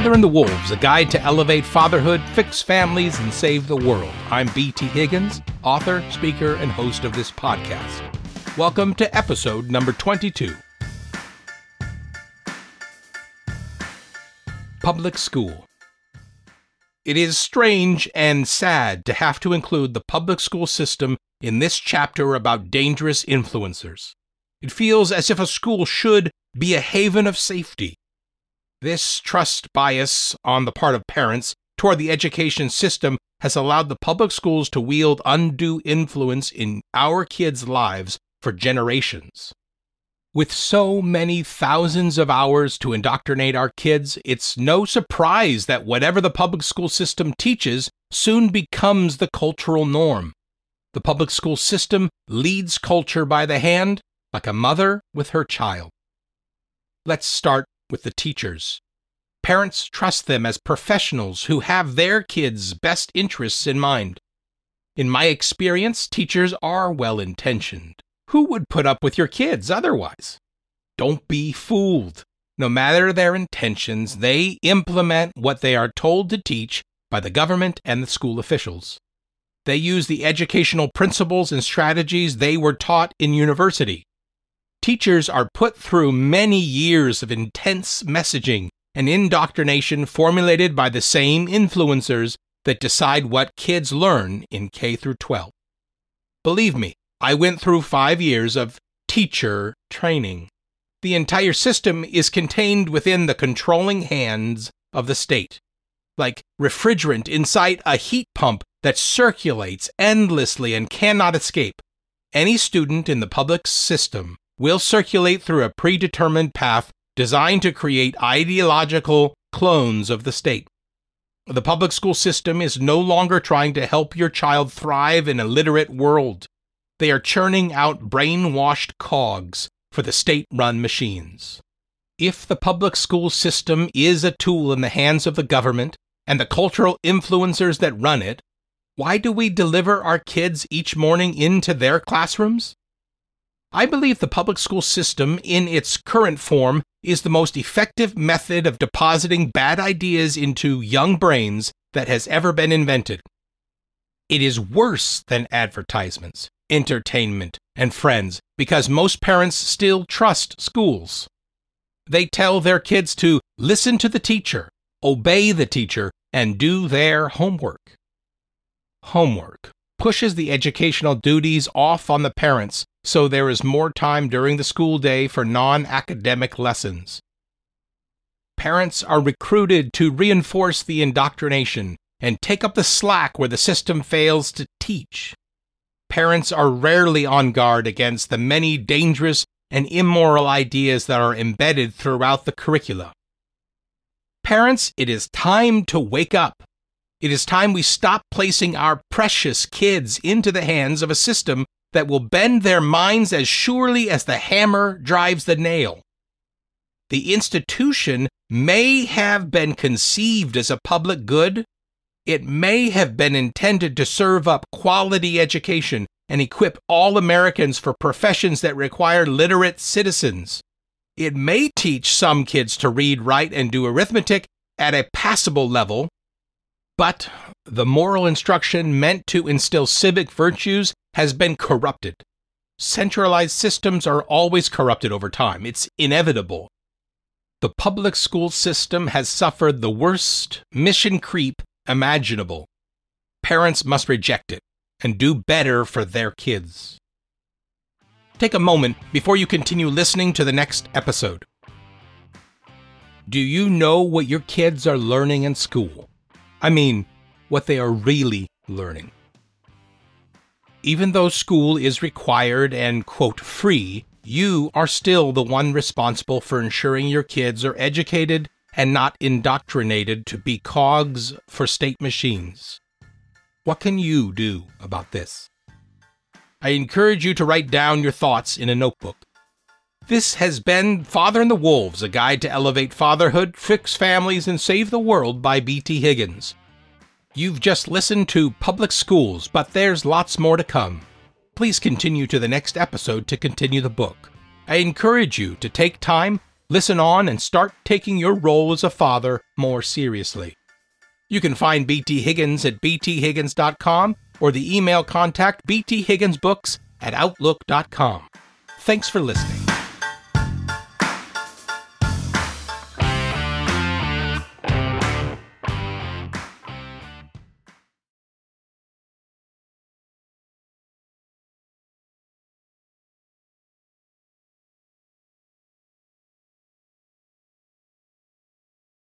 Father and the Wolves, a guide to elevate fatherhood, fix families, and save the world. I'm BT Higgins, author, speaker, and host of this podcast. Welcome to episode number 22. Public School. It is strange and sad to have to include the public school system in this chapter about dangerous influencers. It feels as if a school should be a haven of safety. This trust bias on the part of parents toward the education system has allowed the public schools to wield undue influence in our kids' lives for generations. With so many thousands of hours to indoctrinate our kids, it's no surprise that whatever the public school system teaches soon becomes the cultural norm. The public school system leads culture by the hand like a mother with her child. Let's start with the teachers. Parents trust them as professionals who have their kids' best interests in mind. In my experience, teachers are well intentioned. Who would put up with your kids otherwise? Don't be fooled. No matter their intentions, they implement what they are told to teach by the government and the school officials. They use the educational principles and strategies they were taught in university. Teachers are put through many years of intense messaging and indoctrination formulated by the same influencers that decide what kids learn in K through 12. Believe me, I went through 5 years of teacher training. The entire system is contained within the controlling hands of the state, like refrigerant inside a heat pump that circulates endlessly and cannot escape. Any student in the public system will circulate through a predetermined path designed to create ideological clones of the state. The public school system is no longer trying to help your child thrive in a literate world. They are churning out brainwashed cogs for the state run machines. If the public school system is a tool in the hands of the government and the cultural influencers that run it, why do we deliver our kids each morning into their classrooms? I believe the public school system, in its current form, is the most effective method of depositing bad ideas into young brains that has ever been invented. It is worse than advertisements, entertainment, and friends because most parents still trust schools. They tell their kids to listen to the teacher, obey the teacher, and do their homework. Homework pushes the educational duties off on the parents so there is more time during the school day for non academic lessons. Parents are recruited to reinforce the indoctrination and take up the slack where the system fails to teach. Parents are rarely on guard against the many dangerous and immoral ideas that are embedded throughout the curricula. Parents, it is time to wake up. It is time we stop placing our precious kids into the hands of a system that will bend their minds as surely as the hammer drives the nail. The institution may have been conceived as a public good. It may have been intended to serve up quality education and equip all Americans for professions that require literate citizens. It may teach some kids to read, write, and do arithmetic at a passable level, but the moral instruction meant to instill civic virtues has been corrupted. Centralized systems are always corrupted over time. It's inevitable. The public school system has suffered the worst mission creep imaginable. Parents must reject it and do better for their kids. Take a moment before you continue listening to the next episode. Do you know what your kids are learning in school? I mean, what they are really learning. Even though school is required and, quote, free, you are still the one responsible for ensuring your kids are educated and not indoctrinated to be cogs for state machines. What can you do about this? I encourage you to write down your thoughts in a notebook. This has been Father and the Wolves, a guide to elevate fatherhood, fix families, and save the world by B.T. Higgins. You've just listened to Public Schools, but there's lots more to come. Please continue to the next episode to continue the book. I encourage you to take time listen on and start taking your role as a father more seriously. You can find BT Higgins at bthiggins.com or the email contact bthigginsbooks at outlook.com. Thanks for listening.